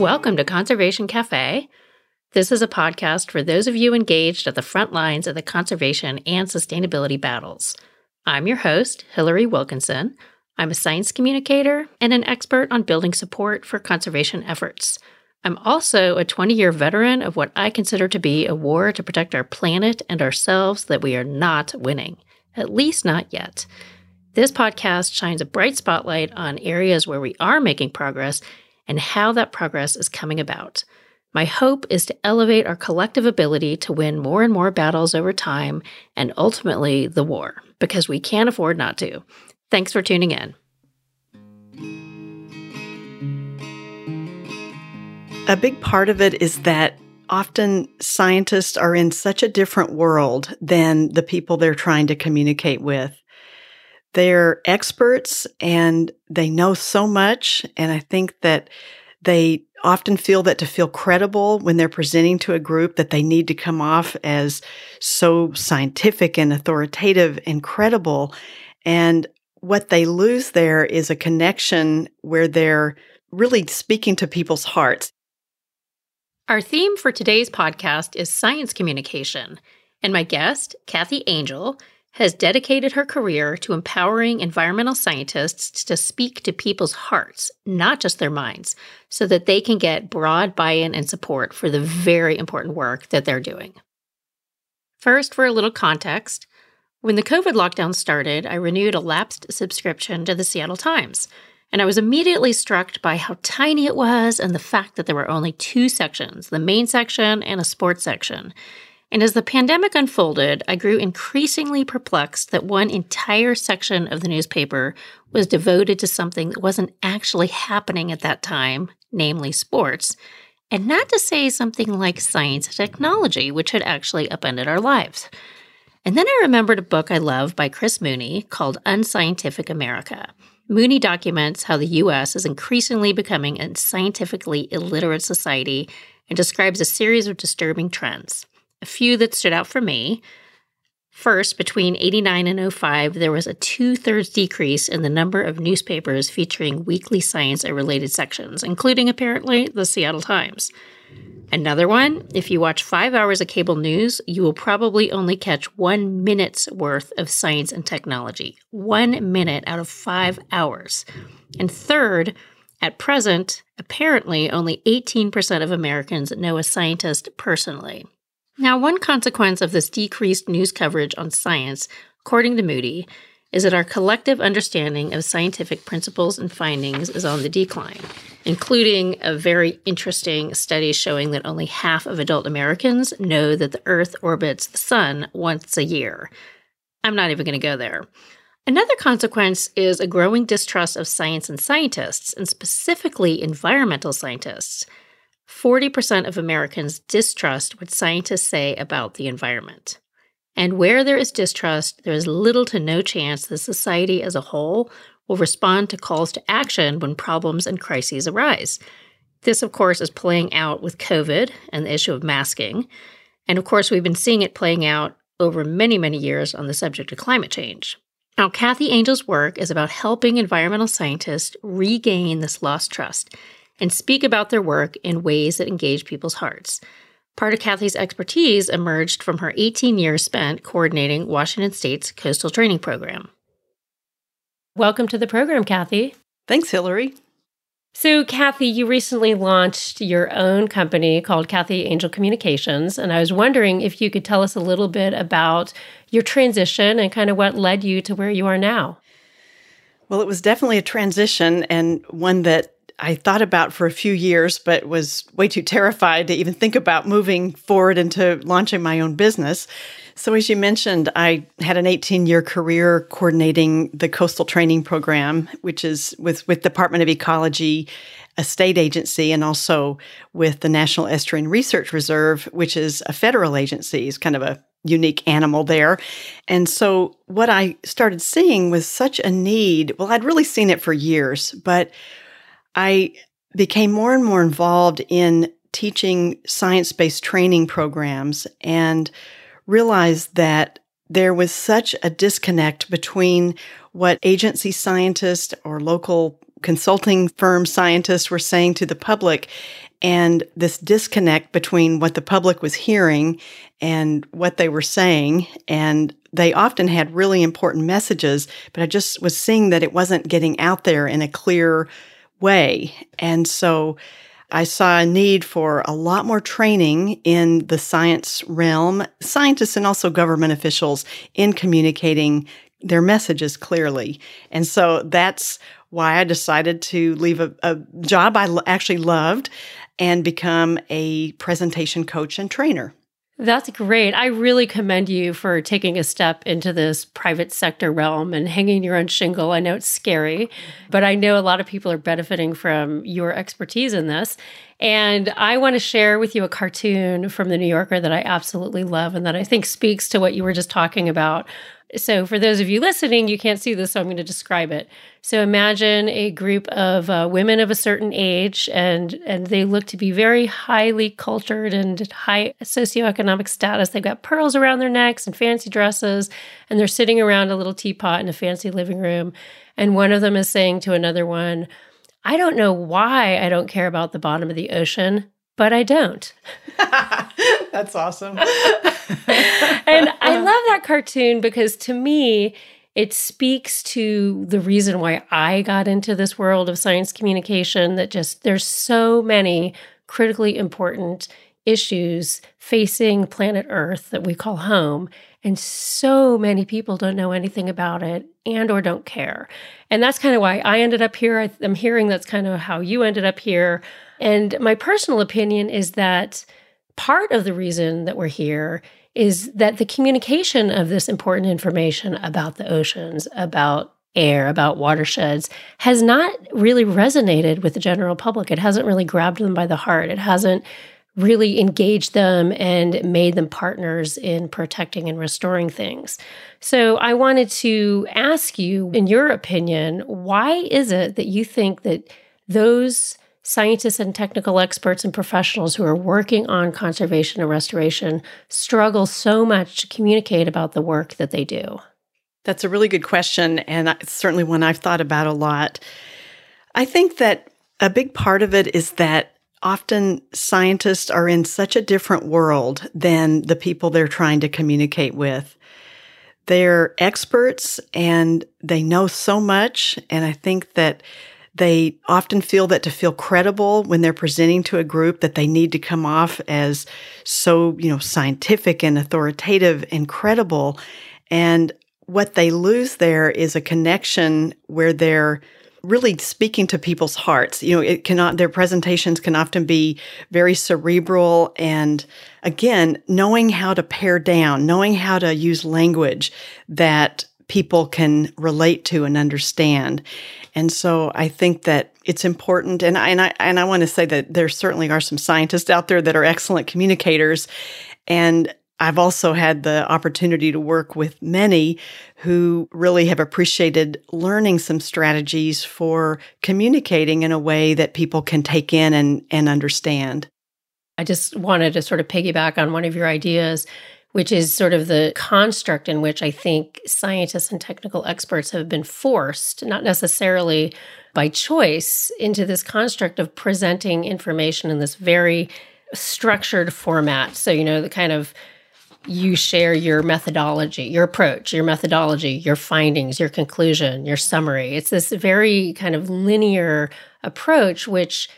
Welcome to Conservation Cafe. This is a podcast for those of you engaged at the front lines of the conservation and sustainability battles. I'm your host, Hilary Wilkinson. I'm a science communicator and an expert on building support for conservation efforts. I'm also a 20 year veteran of what I consider to be a war to protect our planet and ourselves that we are not winning, at least not yet. This podcast shines a bright spotlight on areas where we are making progress and how that progress is coming about. My hope is to elevate our collective ability to win more and more battles over time and ultimately the war, because we can't afford not to. Thanks for tuning in. A big part of it is that often scientists are in such a different world than the people they're trying to communicate with. They're experts and they know so much. And I think that they often feel that to feel credible when they're presenting to a group that they need to come off as so scientific and authoritative and credible. And what they lose there is a connection where they're really speaking to people's hearts. Our theme for today's podcast is science communication, and my guest, Cathy Angell, has dedicated her career to empowering environmental scientists to speak to people's hearts, not just their minds, so that they can get broad buy in and support for the very important work that they're doing. First, for a little context, when the COVID lockdown started, I renewed a lapsed subscription to the Seattle Times, and I was immediately struck by how tiny it was and the fact that there were only two sections the main section and a sports section. And as the pandemic unfolded, I grew increasingly perplexed that one entire section of the newspaper was devoted to something that wasn't actually happening at that time, namely sports, and not to say something like science and technology, which had actually upended our lives. And then I remembered a book I love by Chris Mooney called Unscientific America. Mooney documents how the U.S. is increasingly becoming a scientifically illiterate society and describes a series of disturbing trends a few that stood out for me. First, between 89 and 05, there was a two thirds decrease in the number of newspapers featuring weekly science and related sections, including apparently the Seattle Times. Another one, if you watch five hours of cable news, you will probably only catch one minute's worth of science and technology. One minute out of five hours. And third, at present, apparently only 18% of Americans know a scientist personally. Now, one consequence of this decreased news coverage on science, according to Mooney, is that our collective understanding of scientific principles and findings is on the decline, including a very interesting study showing that only half of adult Americans know that the Earth orbits the Sun once a year. I'm not even going to go there. Another consequence is a growing distrust of science and scientists, and specifically environmental scientists. 40% of Americans distrust what scientists say about the environment. And where there is distrust, there is little to no chance that society as a whole will respond to calls to action when problems and crises arise. This, of course, is playing out with COVID and the issue of masking. And of course, we've been seeing it playing out over many, many years on the subject of climate change. Now, Cathy Angell's work is about helping environmental scientists regain this lost trust and speak about their work in ways that engage people's hearts. Part of Cathy's expertise emerged from her 18 years spent coordinating Washington State's coastal training program. Welcome to the program, Cathy. Thanks, Hilary. So, Cathy, you recently launched your own company called Cathy Angell Communications. And I was wondering if you could tell us a little bit about your transition and kind of what led you to where you are now. Well, it was definitely a transition and one that I thought about for a few years, but was way too terrified to even think about moving forward into launching my own business. So, as you mentioned, I had an 18 year career coordinating the coastal training program, which is with, with Department of Ecology, a state agency, and also with the National Estuarine Research Reserve, which is a federal agency. It's kind of a unique animal there. And so, what I started seeing was such a need. Well, I'd really seen it for years, but I became more and more involved in teaching science based training programs and realized that there was such a disconnect between what agency scientists or local consulting firm scientists were saying to the public and this disconnect between what the public was hearing and what they were saying. And they often had really important messages, but I just was seeing that it wasn't getting out there in a clear way. And so I saw a need for a lot more training in the science realm, scientists and also government officials in communicating their messages clearly. And so that's why I decided to leave a, a job I actually loved and become a presentation coach and trainer. That's great. I really commend you for taking a step into this private sector realm and hanging your own shingle. I know it's scary, but I know a lot of people are benefiting from your expertise in this. And I want to share with you a cartoon from the New Yorker that I absolutely love and that I think speaks to what you were just talking about so, for those of you listening, you can't see this, so I'm going to describe it. So, imagine a group of uh, women of a certain age, and and they look to be very highly cultured and high socioeconomic status. They've got pearls around their necks and fancy dresses, and they're sitting around a little teapot in a fancy living room. And one of them is saying to another one, "I don't know why I don't care about the bottom of the ocean, but I don't." That's awesome. and I love that cartoon because to me, it speaks to the reason why I got into this world of science communication that just there's so many critically important issues facing planet Earth that we call home and so many people don't know anything about it and or don't care. And that's kind of why I ended up here. I'm hearing that's kind of how you ended up here. And my personal opinion is that part of the reason that we're here is that the communication of this important information about the oceans, about air, about watersheds, has not really resonated with the general public. It hasn't really grabbed them by the heart. It hasn't really engaged them and made them partners in protecting and restoring things. So I wanted to ask you, in your opinion, why is it that you think that those scientists and technical experts and professionals who are working on conservation and restoration struggle so much to communicate about the work that they do? That's a really good question, and it's certainly one I've thought about a lot. I think that a big part of it is that often scientists are in such a different world than the people they're trying to communicate with. They're experts and they know so much, and I think that they often feel that to feel credible when they're presenting to a group that they need to come off as so, you know, scientific and authoritative and credible. And what they lose there is a connection where they're really speaking to people's hearts. You know, it cannot, their presentations can often be very cerebral and again, knowing how to pare down, knowing how to use language that people can relate to and understand. And so I think that it's important and I, and I and I want to say that there certainly are some scientists out there that are excellent communicators and I've also had the opportunity to work with many who really have appreciated learning some strategies for communicating in a way that people can take in and, and understand. I just wanted to sort of piggyback on one of your ideas which is sort of the construct in which I think scientists and technical experts have been forced, not necessarily by choice, into this construct of presenting information in this very structured format. So, you know, the kind of you share your methodology, your approach, your methodology, your findings, your conclusion, your summary. It's this very kind of linear approach, which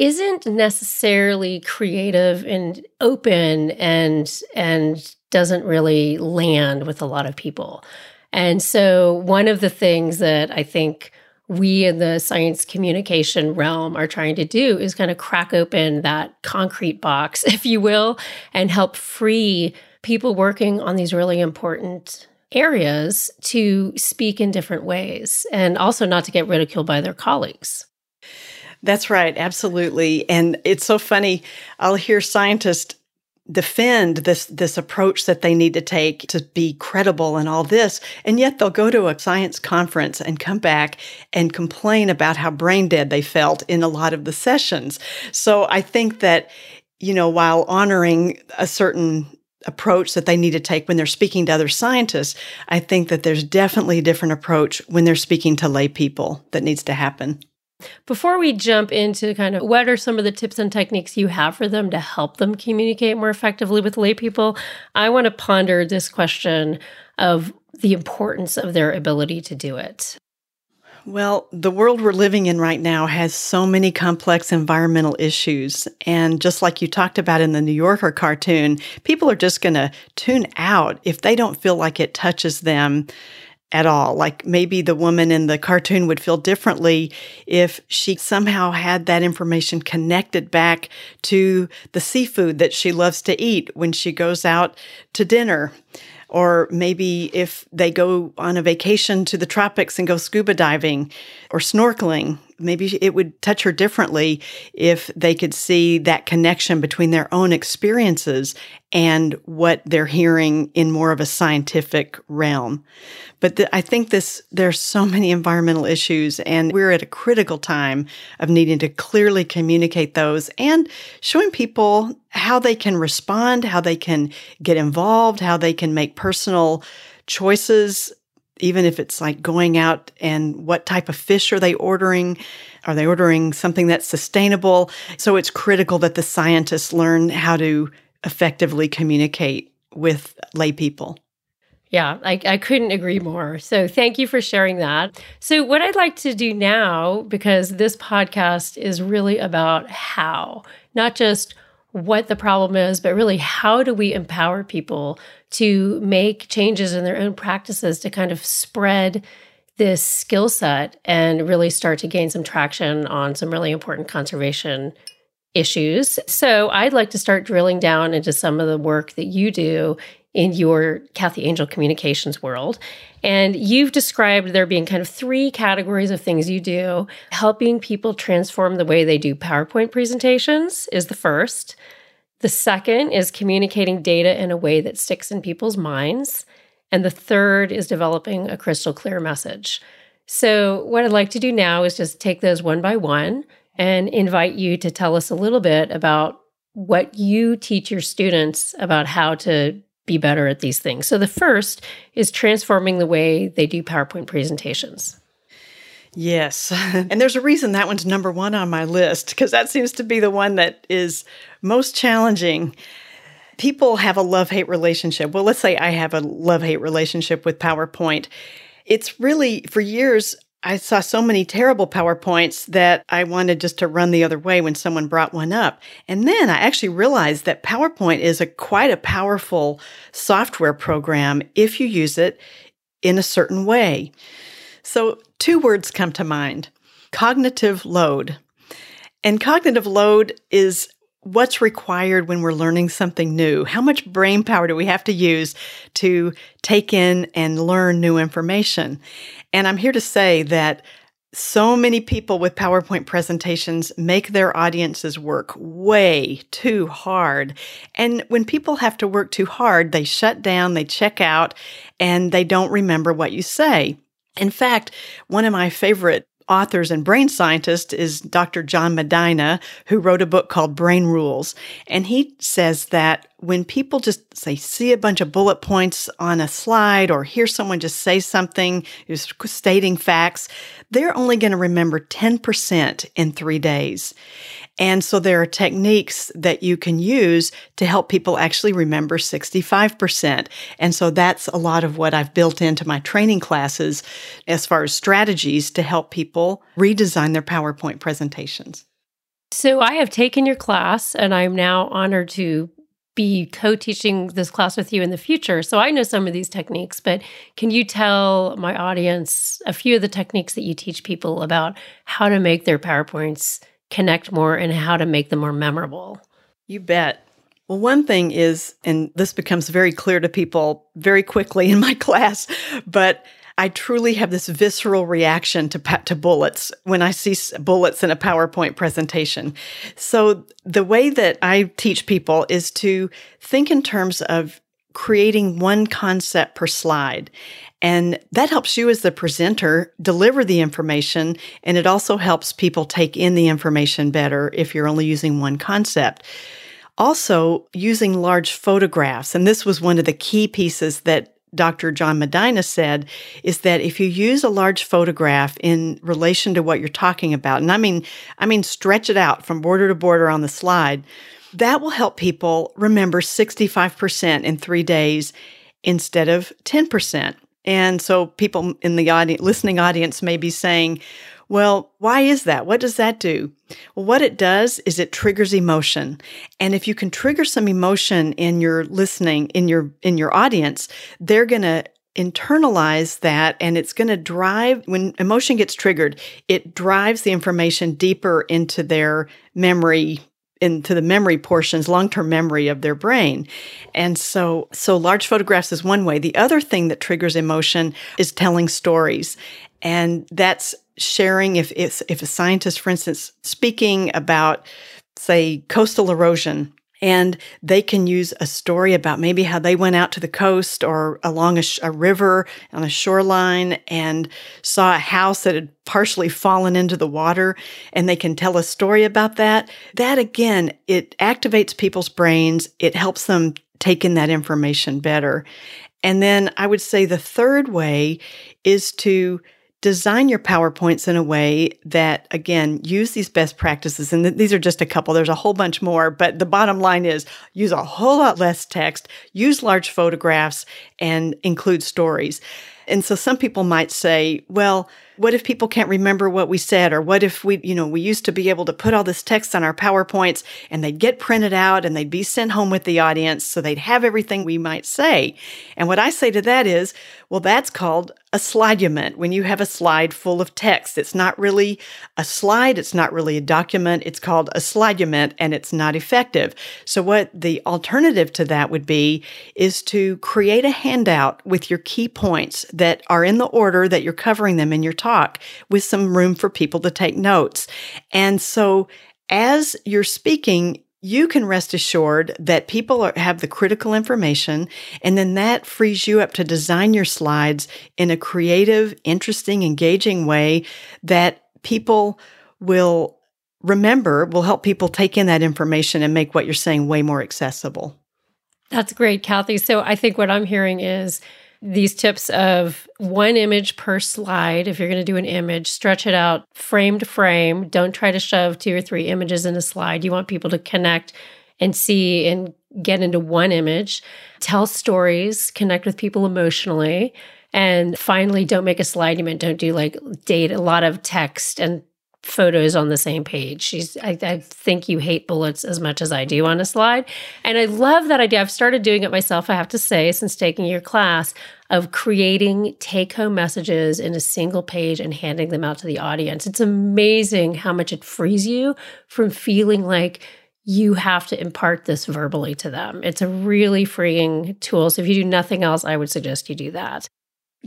isn't necessarily creative and open and and doesn't really land with a lot of people. And so one of the things that I think we in the science communication realm are trying to do is kind of crack open that concrete box, if you will, and help free people working on these really important areas to speak in different ways and also not to get ridiculed by their colleagues. That's right, absolutely. And it's so funny. I'll hear scientists defend this this approach that they need to take to be credible and all this and yet they'll go to a science conference and come back and complain about how brain dead they felt in a lot of the sessions so i think that you know while honoring a certain approach that they need to take when they're speaking to other scientists i think that there's definitely a different approach when they're speaking to lay people that needs to happen Before we jump into kind of what are some of the tips and techniques you have for them to help them communicate more effectively with lay people, I want to ponder this question of the importance of their ability to do it. Well, the world we're living in right now has so many complex environmental issues. And just like you talked about in the New Yorker cartoon, people are just going to tune out if they don't feel like it touches them at all. Like maybe the woman in the cartoon would feel differently if she somehow had that information connected back to the seafood that she loves to eat when she goes out to dinner. Or maybe if they go on a vacation to the tropics and go scuba diving or snorkeling, maybe it would touch her differently if they could see that connection between their own experiences and what they're hearing in more of a scientific realm. But the, I think this, there's so many environmental issues and we're at a critical time of needing to clearly communicate those and showing people how they can respond, how they can get involved, how they can make personal choices even if it's like going out and what type of fish are they ordering? Are they ordering something that's sustainable? So it's critical that the scientists learn how to effectively communicate with lay people. Yeah, I, I couldn't agree more. So thank you for sharing that. So, what I'd like to do now, because this podcast is really about how, not just what the problem is, but really how do we empower people to make changes in their own practices to kind of spread this skill set and really start to gain some traction on some really important conservation issues. So, I'd like to start drilling down into some of the work that you do in your Cathy Angell communications world. And you've described there being kind of three categories of things you do. Helping people transform the way they do PowerPoint presentations is the first. The second is communicating data in a way that sticks in people's minds. And the third is developing a crystal clear message. So, what I'd like to do now is just take those one by one and invite you to tell us a little bit about what you teach your students about how to be better at these things. So, the first is transforming the way they do PowerPoint presentations. Yes. And there's a reason that one's number one on my list because that seems to be the one that is most challenging. People have a love hate relationship. Well, let's say I have a love hate relationship with PowerPoint. It's really, for years, I saw so many terrible PowerPoints that I wanted just to run the other way when someone brought one up. And then I actually realized that PowerPoint is a quite a powerful software program if you use it in a certain way. So, two words come to mind cognitive load. And cognitive load is what's required when we're learning something new. How much brain power do we have to use to take in and learn new information? And I'm here to say that so many people with PowerPoint presentations make their audiences work way too hard. And when people have to work too hard, they shut down, they check out, and they don't remember what you say. In fact, one of my favorite authors and brain scientist is Dr. John Medina, who wrote a book called Brain Rules. And he says that when people just say, see a bunch of bullet points on a slide or hear someone just say something, who's stating facts, they're only going to remember 10% in three days. And so there are techniques that you can use to help people actually remember 65%. And so that's a lot of what I've built into my training classes as far as strategies to help people redesign their PowerPoint presentations. So I have taken your class and I'm now honored to be co teaching this class with you in the future. So I know some of these techniques, but can you tell my audience a few of the techniques that you teach people about how to make their PowerPoints connect more and how to make them more memorable? You bet. Well, one thing is, and this becomes very clear to people very quickly in my class, but I truly have this visceral reaction to to bullets when I see bullets in a PowerPoint presentation. So the way that I teach people is to think in terms of creating one concept per slide. And that helps you as the presenter deliver the information. And it also helps people take in the information better if you're only using one concept. Also, using large photographs. And this was one of the key pieces that Dr. John Medina said is that if you use a large photograph in relation to what you're talking about, and I mean, I mean, stretch it out from border to border on the slide, that will help people remember 65% in three days instead of 10%. And so people in the audience, listening audience may be saying, well, why is that? What does that do? Well, what it does is it triggers emotion. And if you can trigger some emotion in your listening, in your in your audience, they're going to internalize that and it's going to drive when emotion gets triggered, it drives the information deeper into their memory into the memory portions, long-term memory of their brain. And so, so large photographs is one way. The other thing that triggers emotion is telling stories. And that's sharing if if, if a scientist, for instance, speaking about, say, coastal erosion, and they can use a story about maybe how they went out to the coast or along a, sh- a, river on a shoreline and saw a house that had partially fallen into the water and they can tell a story about that. That again it activates people's brains. It helps them take in that information better. And then i would say the third way is to design your PowerPoints in a way that, again, use these best practices. And th- these are just a couple, there's a whole bunch more, but the bottom line is use a whole lot less text, use large photographs, and include stories. And so some people might say, well, what if people can't remember what we said? Or what if we, you know, we used to be able to put all this text on our PowerPoints and they'd get printed out and they'd be sent home with the audience so they'd have everything we might say. And what I say to that is, well, that's called a slidument. When you have a slide full of text, it's not really a slide. It's not really a document. It's called a slidument and it's not effective. So what the alternative to that would be is to create a handout with your key points that are in the order that you're covering them in your talk talk with some room for people to take notes. And so as you're speaking, you can rest assured that people are, have the critical information, and then that frees you up to design your slides in a creative, interesting, engaging way that people will remember, will help people take in that information and make what you're saying way more accessible. That's great, Cathy. So I think what I'm hearing is these tips of one image per slide. If you're going to do an image, stretch it out frame to frame. Don't try to shove two or three images in a slide. You want people to connect and see and get into one image. Tell stories, connect with people emotionally. And finally, don't make a slidument don't do like date a lot of text and photos on the same page. She's I, I, think you hate bullets as much as I do on a slide. And I love that idea. I've started doing it myself, I have to say, since taking your class of creating take-home messages in a single page and handing them out to the audience. It's amazing how much it frees you from feeling like you have to impart this verbally to them. It's a really freeing tool. So if you do nothing else, I would suggest you do that.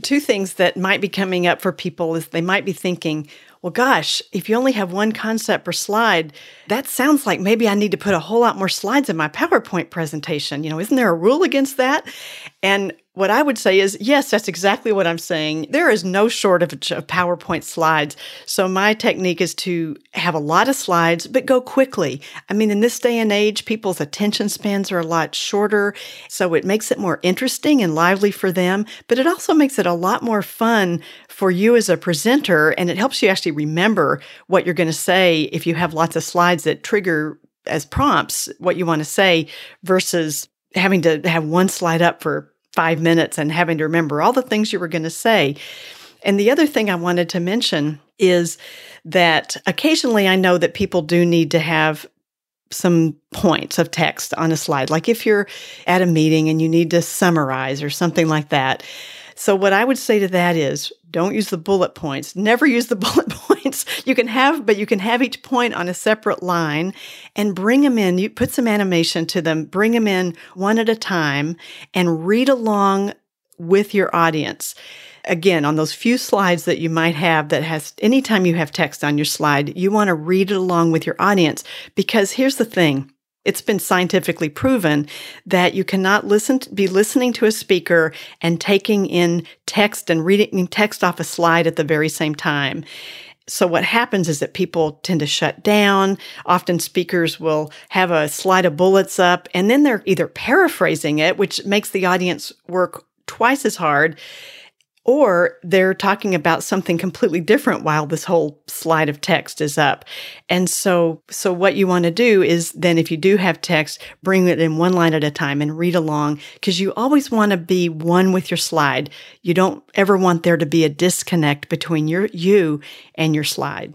Two things that might be coming up for people is they might be thinking, well, gosh, if you only have one concept per slide, that sounds like maybe I need to put a whole lot more slides in my PowerPoint presentation. You know, isn't there a rule against that? And what I would say is, yes, that's exactly what I'm saying. There is no shortage of PowerPoint slides. So my technique is to have a lot of slides, but go quickly. I mean, in this day and age, people's attention spans are a lot shorter. So it makes it more interesting and lively for them, but it also makes it a lot more fun for you as a presenter. And it helps you actually remember what you're going to say if you have lots of slides that trigger as prompts what you want to say versus having to have one slide up for five minutes and having to remember all the things you were going to say. And the other thing I wanted to mention is that occasionally I know that people do need to have some points of text on a slide. Like if you're at a meeting and you need to summarize or something like that. So, what I would say to that is don't use the bullet points. Never use the bullet points. You can have, but you can have each point on a separate line and bring them in. You put some animation to them, bring them in one at a time and read along with your audience. Again, on those few slides that you might have that has, anytime you have text on your slide, you want to read it along with your audience because here's the thing it's been scientifically proven that you cannot listen to, be listening to a speaker and taking in text and reading text off a slide at the very same time. So what happens is that people tend to shut down. Often speakers will have a slide of bullets up and then they're either paraphrasing it, which makes the audience work twice as hard or they're talking about something completely different while this whole slide of text is up. And so, so what you want to do is then if you do have text, bring it in one line at a time and read along because you always want to be one with your slide. You don't ever want there to be a disconnect between your, you and your slide.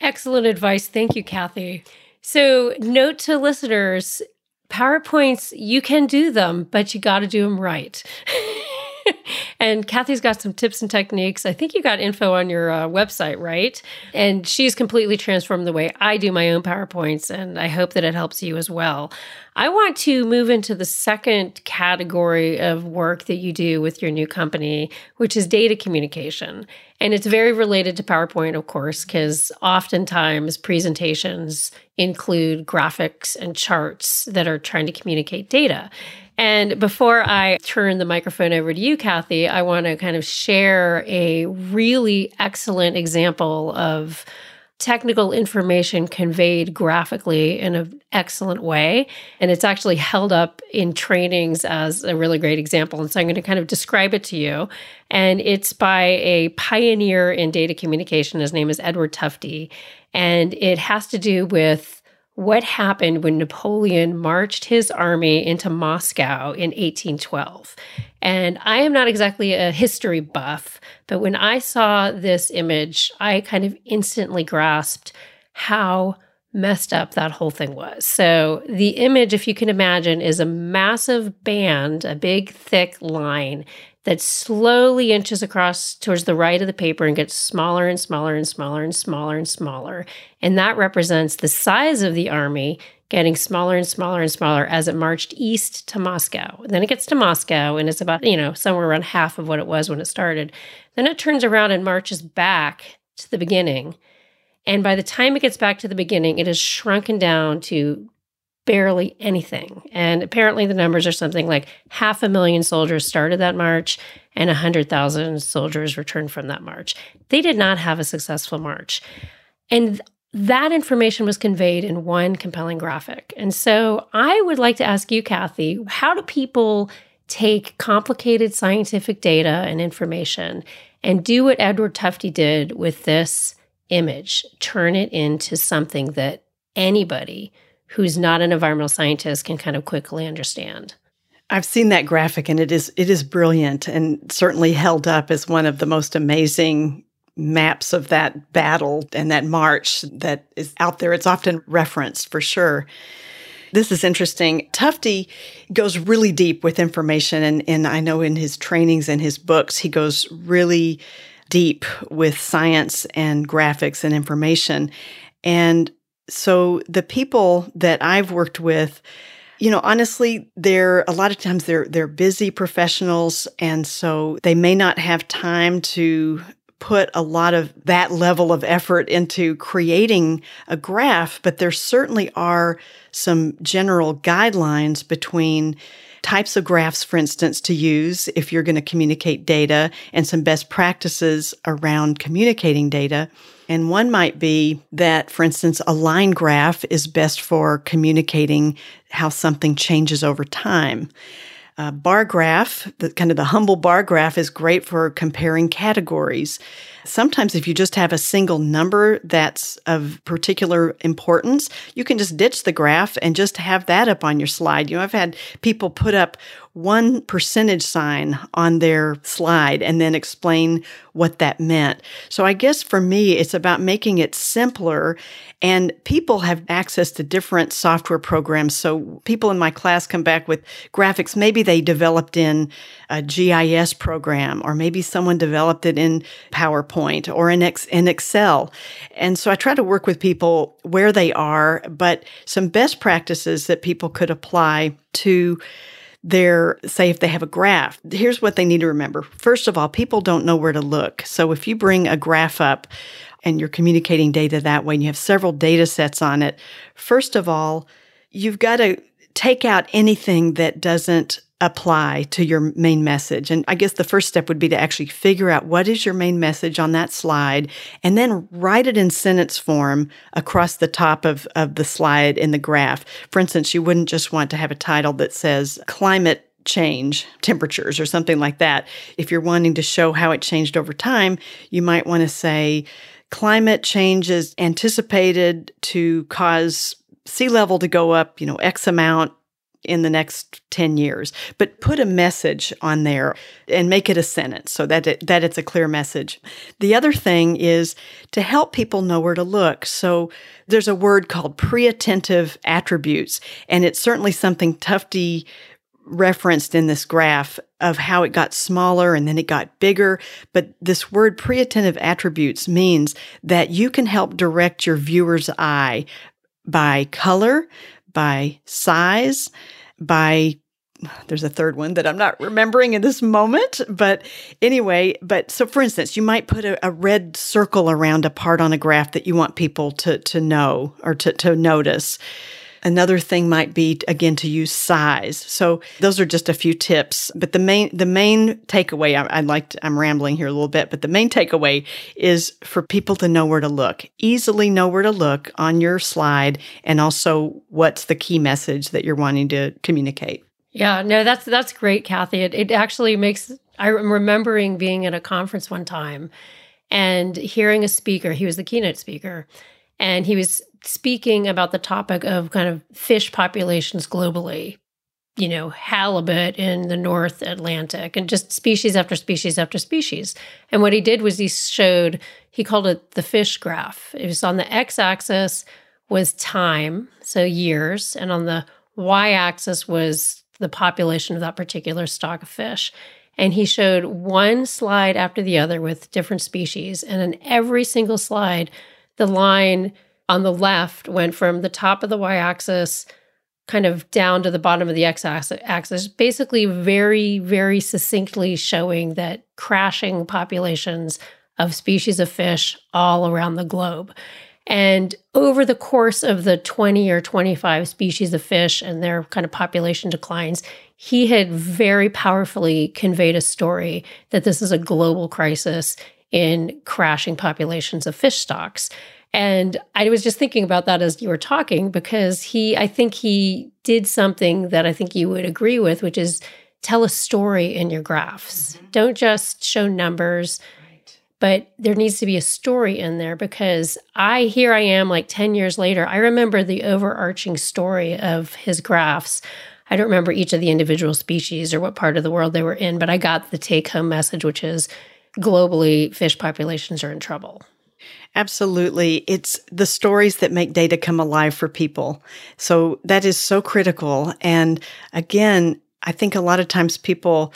Excellent advice. Thank you, Cathy. So, note to listeners PowerPoints, you can do them, but you got to do them right. and Cathy's got some tips and techniques. I think you got info on your uh, website, right? And she's completely transformed the way I do my own PowerPoints, and I hope that it helps you as well. I want to move into the second category of work that you do with your new company, which is data communication. And it's very related to PowerPoint, of course, because oftentimes presentations include graphics and charts that are trying to communicate data. And before I turn the microphone over to you, Cathy, I want to kind of share a really excellent example of technical information conveyed graphically in an excellent way. And it's actually held up in trainings as a really great example. And so I'm going to kind of describe it to you. And it's by a pioneer in data communication. His name is Edward Tufte. And it has to do with what happened when Napoleon marched his army into Moscow in 1812. And I am not exactly a history buff, but when I saw this image, I kind of instantly grasped how messed up that whole thing was. So, the image, if you can imagine, is a massive band, a big, thick line that slowly inches across towards the right of the paper and gets smaller and smaller and smaller and smaller and smaller. And that represents the size of the army getting smaller and smaller and smaller as it marched east to Moscow. Then it gets to Moscow and it's about, you know, somewhere around half of what it was when it started. Then it turns around and marches back to the beginning. And by the time it gets back to the beginning, it has shrunken down to barely anything. And apparently, the numbers are something like half a million soldiers started that march and 100,000 soldiers returned from that march. They did not have a successful march. And that information was conveyed in one compelling graphic. And so I would like to ask you, Cathy, how do people take complicated scientific data and information and do what Edward Tufte did with this image, turn it into something that anybody who's not an environmental scientist can kind of quickly understand. I've seen that graphic and it is it is brilliant and certainly held up as one of the most amazing maps of that battle and that march that is out there. It's often referenced for sure. This is interesting. Tufte goes really deep with information and, and I know in his trainings and his books he goes really deep with science and graphics and information. And so the people that I've worked with, you know, honestly, they're a lot of times they're they're busy professionals and so they may not have time to put a lot of that level of effort into creating a graph, but there certainly are some general guidelines between types of graphs, for instance, to use if you're going to communicate data and some best practices around communicating data. And one might be that, for instance, a line graph is best for communicating how something changes over time. A bar graph, the kind of the humble bar graph is great for comparing categories. Sometimes if you just have a single number that's of particular importance, you can just ditch the graph and just have that up on your slide. You know, I've had people put up one percentage sign on their slide and then explain what that meant. So I guess for me, it's about making it simpler and people have access to different software programs. So people in my class come back with graphics. Maybe they developed in a GIS program or maybe someone developed it in PowerPoint or in, X, in Excel. And so I try to work with people where they are, but some best practices that people could apply to their, say, if they have a graph, here's what they need to remember. First of all, people don't know where to look. So if you bring a graph up, and you're communicating data that way and you have several data sets on it, first of all, you've got to take out anything that doesn't apply to your main message. And I guess the first step would be to actually figure out what is your main message on that slide and then write it in sentence form across the top of, of the slide in the graph. For instance, you wouldn't just want to have a title that says climate change, temperatures or something like that. If you're wanting to show how it changed over time, you might want to say climate change is anticipated to cause sea level to go up, you know, X amount in the next 10 years. But put a message on there and make it a sentence so that it, that it's a clear message. The other thing is to help people know where to look. So there's a word called pre-attentive attributes and it's certainly something Tufte referenced in this graph of how it got smaller and then it got bigger. But this word pre-attentive attributes means that you can help direct your viewer's eye by color, by size, by there's a third one that I'm not remembering in this moment. But anyway, but so for instance, you might put a, a, red circle around a part on a graph that you want people to, to know or to, to notice. Another thing might be again to use size. So those are just a few tips. But the main the main takeaway I, I like to, I'm rambling here a little bit, but the main takeaway is for people to know where to look, easily know where to look on your slide, and also what's the key message that you're wanting to communicate. Yeah, no, that's that's great, Cathy. It, it actually makes I'm remembering being at a conference one time and hearing a speaker. He was the keynote speaker, and he was speaking about the topic of kind of fish populations globally, you know, halibut in the North Atlantic and just species after species after species. And what he did was he showed, he called it the fish graph. It was on the x axis was time, so years, and on the y axis was the population of that particular stock of fish. And he showed one slide after the other with different species. And in every single slide, the line on the left went from the top of the y axis kind of down to the bottom of the x axis, basically, very, very succinctly showing that crashing populations of species of fish all around the globe. And over the course of the 20 or 25 species of fish and their kind of population declines, he had very powerfully conveyed a story that this is a global crisis in crashing populations of fish stocks. And I was just thinking about that as you were talking because he, I think he did something that I think you would agree with, which is tell a story in your graphs. Mm-hmm. Don't just show numbers, right. but there needs to be a story in there because I, here I am like 10 years later, I remember the overarching story of his graphs. I don't remember each of the individual species or what part of the world they were in, but I got the take home message, which is globally, fish populations are in trouble. Absolutely. It's the stories that make data come alive for people. So that is so critical. And again, I think a lot of times people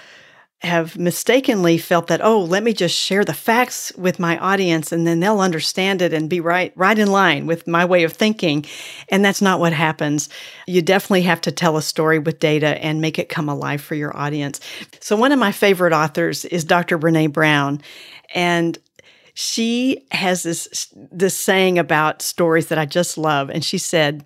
have mistakenly felt that oh let me just share the facts with my audience and then they'll understand it and be right right in line with my way of thinking and that's not what happens you definitely have to tell a story with data and make it come alive for your audience so one of my favorite authors is dr brene brown and she has this this saying about stories that I just love and she said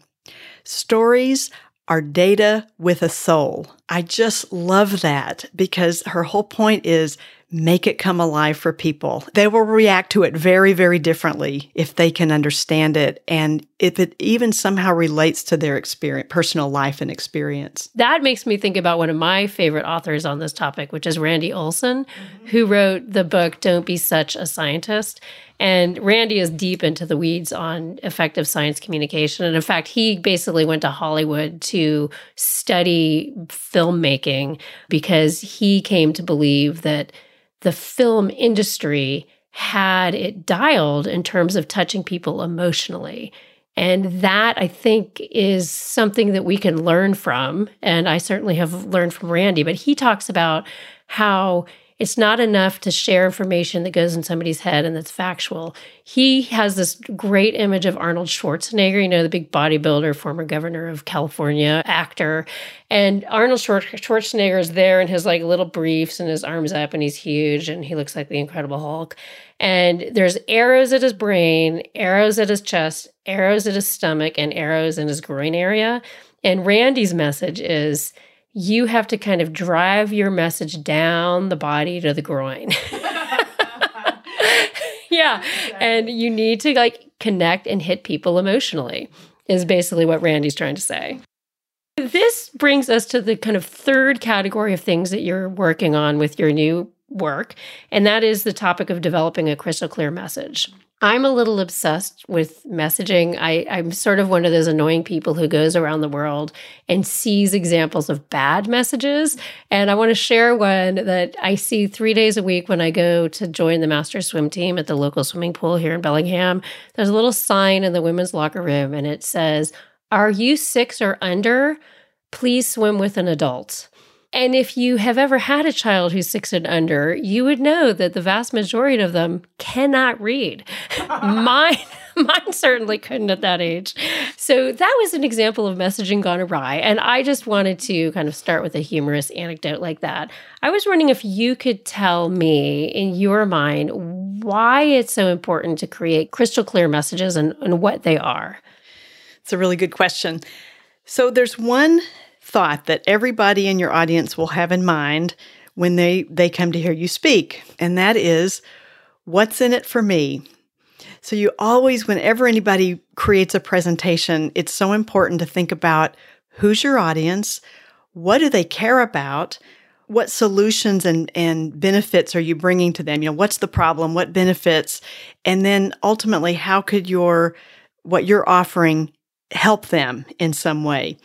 stories are data with a soul. I just love that because her whole point is make it come alive for people. They will react to it very, very differently if they can understand it and if it even somehow relates to their experience, personal life and experience. That makes me think about one of my favorite authors on this topic, which is Randy Olson, mm-hmm. who wrote the book Don't Be Such a Scientist. And Randy is deep into the weeds on effective science communication. And in fact, he basically went to Hollywood to study filmmaking because he came to believe that the film industry had it dialed in terms of touching people emotionally. And that I think is something that we can learn from. And I certainly have learned from Randy, but he talks about how it's not enough to share information that goes in somebody's head and that's factual. He has this great image of Arnold Schwarzenegger, you know, the big bodybuilder, former governor of California, actor. And Arnold Schwarzenegger is there in his like little briefs and his arms up and he's huge and he looks like the Incredible Hulk. And there's arrows at his brain, arrows at his chest, arrows at his stomach, and arrows in his groin area. And Randy's message is, you have to kind of drive your message down the body to the groin. yeah. And you need to like connect and hit people emotionally, is basically what Randy's trying to say. This brings us to the kind of third category of things that you're working on with your new work, and that is the topic of developing a crystal clear message. I'm a little obsessed with messaging. I, I'm sort of one of those annoying people who goes around the world and sees examples of bad messages. And I want to share one that I see three days a week when I go to join the master swim team at the local swimming pool here in Bellingham. There's a little sign in the women's locker room and it says, Are you six or under? Please swim with an adult. And if you have ever had a child who's six and under, you would know that the vast majority of them cannot read. mine, mine certainly couldn't at that age. So that was an example of messaging gone awry. And I just wanted to kind of start with a humorous anecdote like that. I was wondering if you could tell me, in your mind, why it's so important to create crystal clear messages and, and what they are. It's a really good question. So there's one thought that everybody in your audience will have in mind when they, they come to hear you speak, and that is what's in it for me? So, you always, whenever anybody creates a presentation, it's so important to think about who's your audience, what do they care about, what solutions and, and benefits are you bringing to them? You know, what's the problem, what benefits, and then ultimately, how could your what you're offering help them in some way.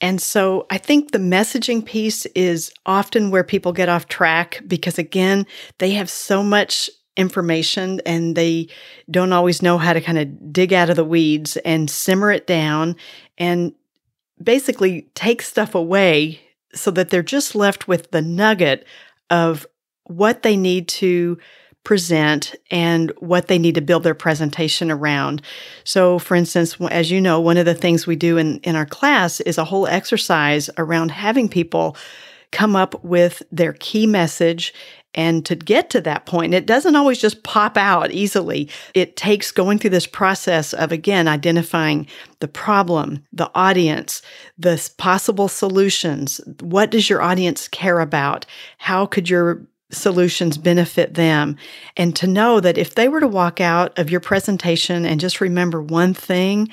And so I think the messaging piece is often where people get off track because, again, they have so much information and they don't always know how to kind of dig out of the weeds and simmer it down and basically take stuff away so that they're just left with the nugget of what they need to present and what they need to build their presentation around. So, for instance, as you know, one of the things we do in, in our class is a whole exercise around having people come up with their key message and to get to that point, it doesn't always just pop out easily. It takes going through this process of, again, identifying the problem, the audience, the possible solutions. What does your audience care about? How could your solutions benefit them. And to know that if they were to walk out of your presentation and just remember one thing,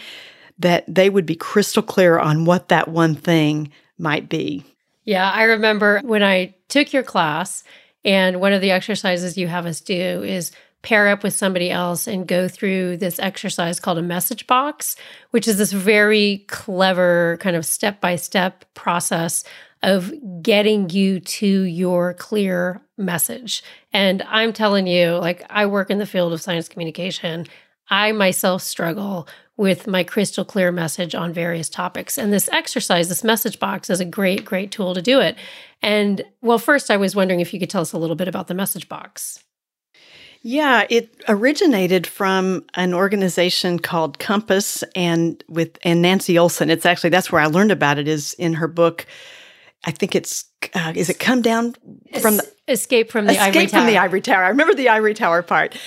that they would be crystal clear on what that one thing might be. Yeah, I remember when I took your class, and one of the exercises you have us do is pair up with somebody else and go through this exercise called a message box, which is this very clever kind of step by step process of getting you to your clear message. And I'm telling you, like, I work in the field of science communication. I myself struggle with my crystal clear message on various topics. And this exercise, this message box, is a great, great tool to do it. And well, first, I was wondering if you could tell us a little bit about the message box. Yeah, it originated from an organization called Compass and with and Nancy Olson. It's actually that's where I learned about it is in her book I think it's uh, is it come down from the escape from the escape ivory tower. from the ivory tower. I remember the ivory tower part.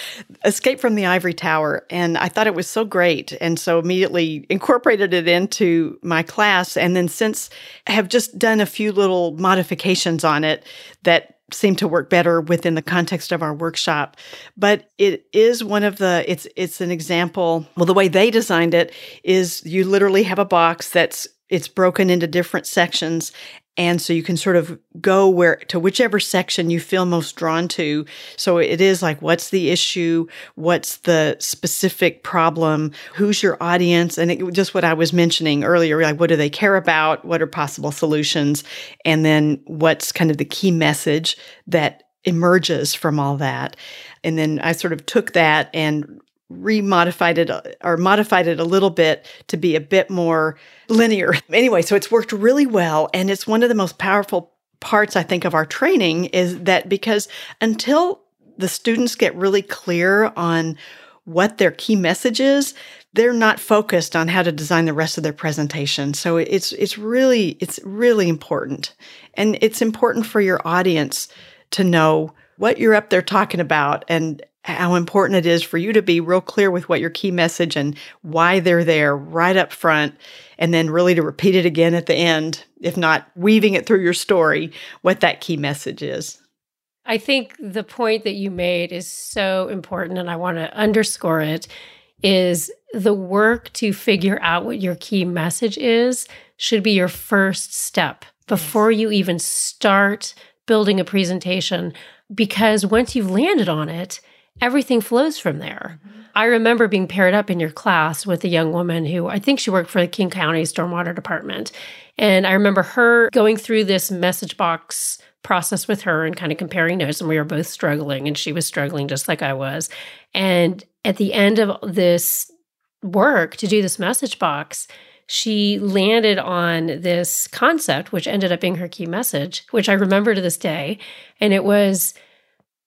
Escape from the ivory tower, and I thought it was so great, and so immediately incorporated it into my class. And then since have just done a few little modifications on it that seem to work better within the context of our workshop but it is one of the it's it's an example well the way they designed it is you literally have a box that's it's broken into different sections and so you can sort of go where to whichever section you feel most drawn to. So it is like, what's the issue? What's the specific problem? Who's your audience? And it, just what I was mentioning earlier, like, what do they care about? What are possible solutions? And then what's kind of the key message that emerges from all that? And then I sort of took that and remodified it or modified it a little bit to be a bit more linear. Anyway, so it's worked really well. And it's one of the most powerful parts, I think, of our training is that because until the students get really clear on what their key message is, they're not focused on how to design the rest of their presentation. So it's it's really it's really important. And it's important for your audience to know what you're up there talking about and how important it is for you to be real clear with what your key message and why they're there right up front and then really to repeat it again at the end if not weaving it through your story what that key message is. I think the point that you made is so important and i want to underscore it is the work to figure out what your key message is should be your first step before you even start building a presentation because once you've landed on it, everything flows from there. Mm-hmm. I remember being paired up in your class with a young woman who I think she worked for the King County Stormwater Department. And I remember her going through this message box process with her and kind of comparing notes. And we were both struggling, and she was struggling just like I was. And at the end of this work to do this message box, she landed on this concept, which ended up being her key message, which I remember to this day. And it was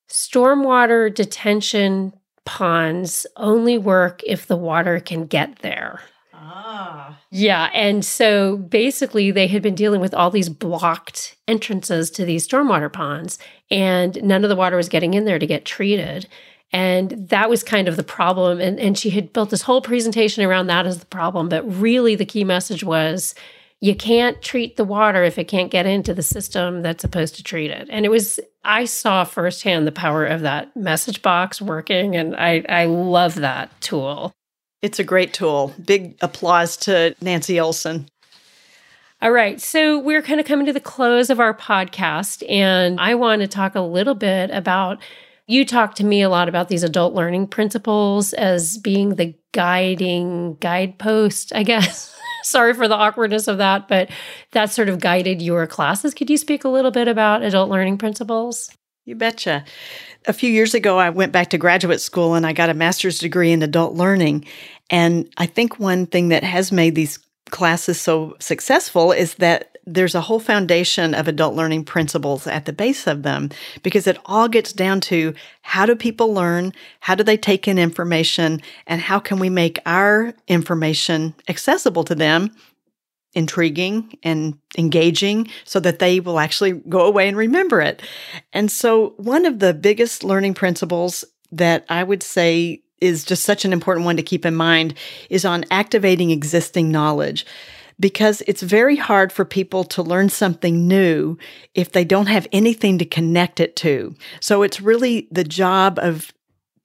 stormwater detention ponds only work if the water can get there. Ah. Yeah. And so basically, they had been dealing with all these blocked entrances to these stormwater ponds, and none of the water was getting in there to get treated. And that was kind of the problem. And, and she had built this whole presentation around that as the problem. But really, the key message was you can't treat the water if it can't get into the system that's supposed to treat it. And it was, I saw firsthand the power of that message box working. And I, I love that tool. It's a great tool. Big applause to Nancy Olson. All right. So we're kind of coming to the close of our podcast. And I want to talk a little bit about you talk to me a lot about these adult learning principles as being the guiding guidepost, I guess. Sorry for the awkwardness of that, but that sort of guided your classes. Could you speak a little bit about adult learning principles? You betcha. A few years ago, I went back to graduate school and I got a master's degree in adult learning. And I think one thing that has made these classes so successful is that there's a whole foundation of adult learning principles at the base of them because it all gets down to how do people learn? How do they take in information? And how can we make our information accessible to them, intriguing and engaging so that they will actually go away and remember it? And so, one of the biggest learning principles that I would say is just such an important one to keep in mind is on activating existing knowledge because it's very hard for people to learn something new if they don't have anything to connect it to. So it's really the job of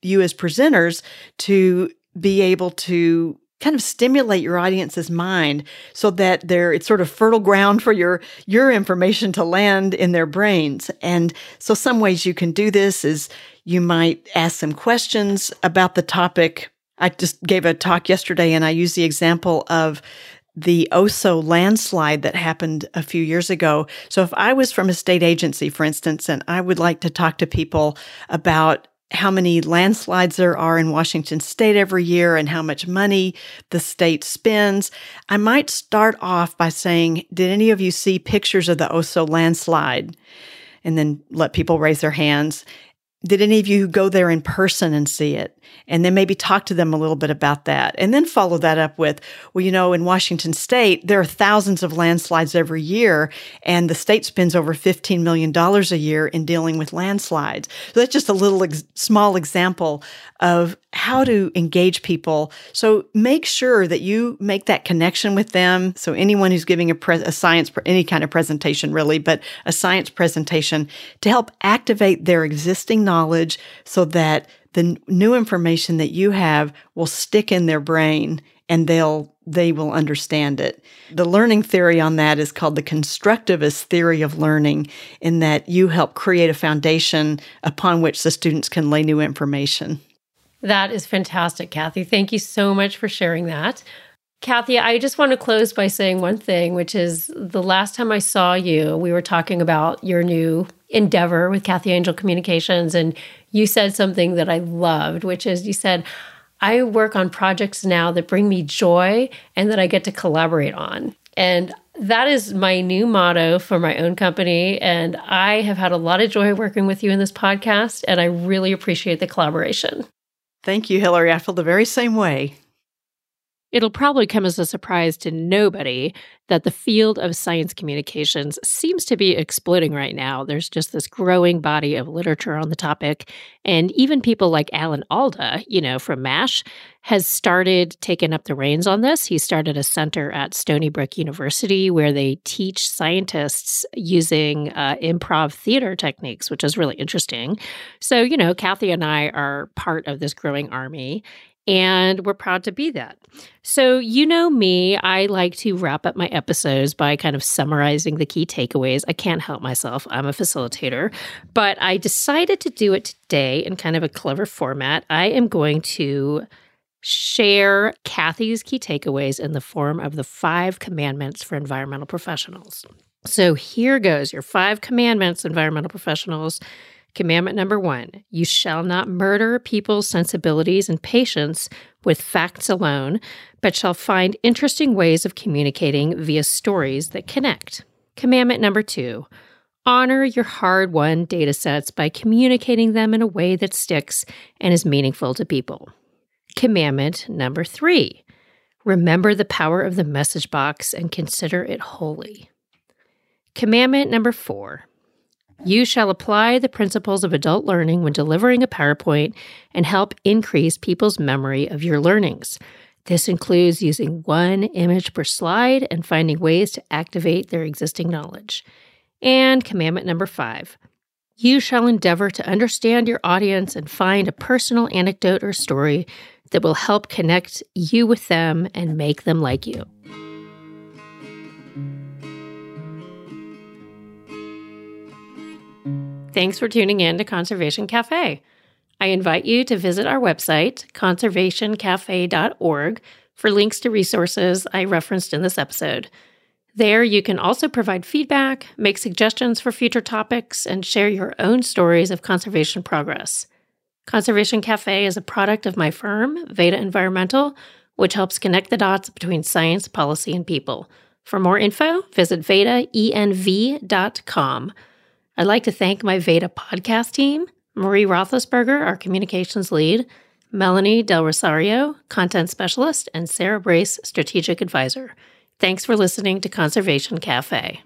you as presenters to be able to kind of stimulate your audience's mind so that there it's sort of fertile ground for your your information to land in their brains and so some ways you can do this is you might ask some questions about the topic i just gave a talk yesterday and i used the example of the Oso landslide that happened a few years ago. So if I was from a state agency, for instance, and I would like to talk to people about how many landslides there are in Washington state every year and how much money the state spends, I might start off by saying, Did any of you see pictures of the Oso landslide? And then let people raise their hands. Did any of you go there in person and see it? And then maybe talk to them a little bit about that. And then follow that up with, well, you know, in Washington state, there are thousands of landslides every year, and the state spends over $15 million a year in dealing with landslides. So that's just a little ex- small example of how to engage people. So make sure that you make that connection with them. So anyone who's giving a, pre- a science, any kind of presentation really, but a science presentation to help activate their existing knowledge so that the new information that you have will stick in their brain and they'll they will understand it. The learning theory on that is called the constructivist theory of learning in that you help create a foundation upon which the students can lay new information. That is fantastic, Cathy. Thank you so much for sharing that. Cathy, I just want to close by saying one thing, which is the last time I saw you, we were talking about your new endeavor with Cathy Angell Communications, and you said something that I loved, which is you said, I work on projects now that bring me joy and that I get to collaborate on. And that is my new motto for my own company. And I have had a lot of joy working with you in this podcast, and I really appreciate the collaboration. Thank you, Hilary. I feel the very same way. It'll probably come as a surprise to nobody that the field of science communications seems to be exploding right now. There's just this growing body of literature on the topic. And even people like Alan Alda, you know, from MASH, has started taking up the reins on this. He started a center at Stony Brook University where they teach scientists using uh, improv theater techniques, which is really interesting. So, you know, Cathy and I are part of this growing army. And we're proud to be that. So, you know me, I like to wrap up my episodes by kind of summarizing the key takeaways. I can't help myself, I'm a facilitator, but I decided to do it today in kind of a clever format. I am going to share Cathy's key takeaways in the form of the five commandments for environmental professionals. So, here goes your five commandments, environmental professionals. Commandment number one you shall not murder people's sensibilities and patience with facts alone, but shall find interesting ways of communicating via stories that connect. Commandment number two honor your hard won data sets by communicating them in a way that sticks and is meaningful to people. Commandment number three remember the power of the message box and consider it holy. Commandment number four you shall apply the principles of adult learning when delivering a PowerPoint and help increase people's memory of your learnings. This includes using one image per slide and finding ways to activate their existing knowledge. And commandment number five you shall endeavor to understand your audience and find a personal anecdote or story that will help connect you with them and make them like you. Thanks for tuning in to Conservation Cafe. I invite you to visit our website, conservationcafe.org, for links to resources I referenced in this episode. There, you can also provide feedback, make suggestions for future topics, and share your own stories of conservation progress. Conservation Cafe is a product of my firm, Veda Environmental, which helps connect the dots between science, policy, and people. For more info, visit vedaenv.com. I'd like to thank my Veda podcast team Marie Roethlisberger, our communications lead, Melanie Del Rosario, content specialist, and Sarah Brace, strategic advisor. Thanks for listening to Conservation Cafe.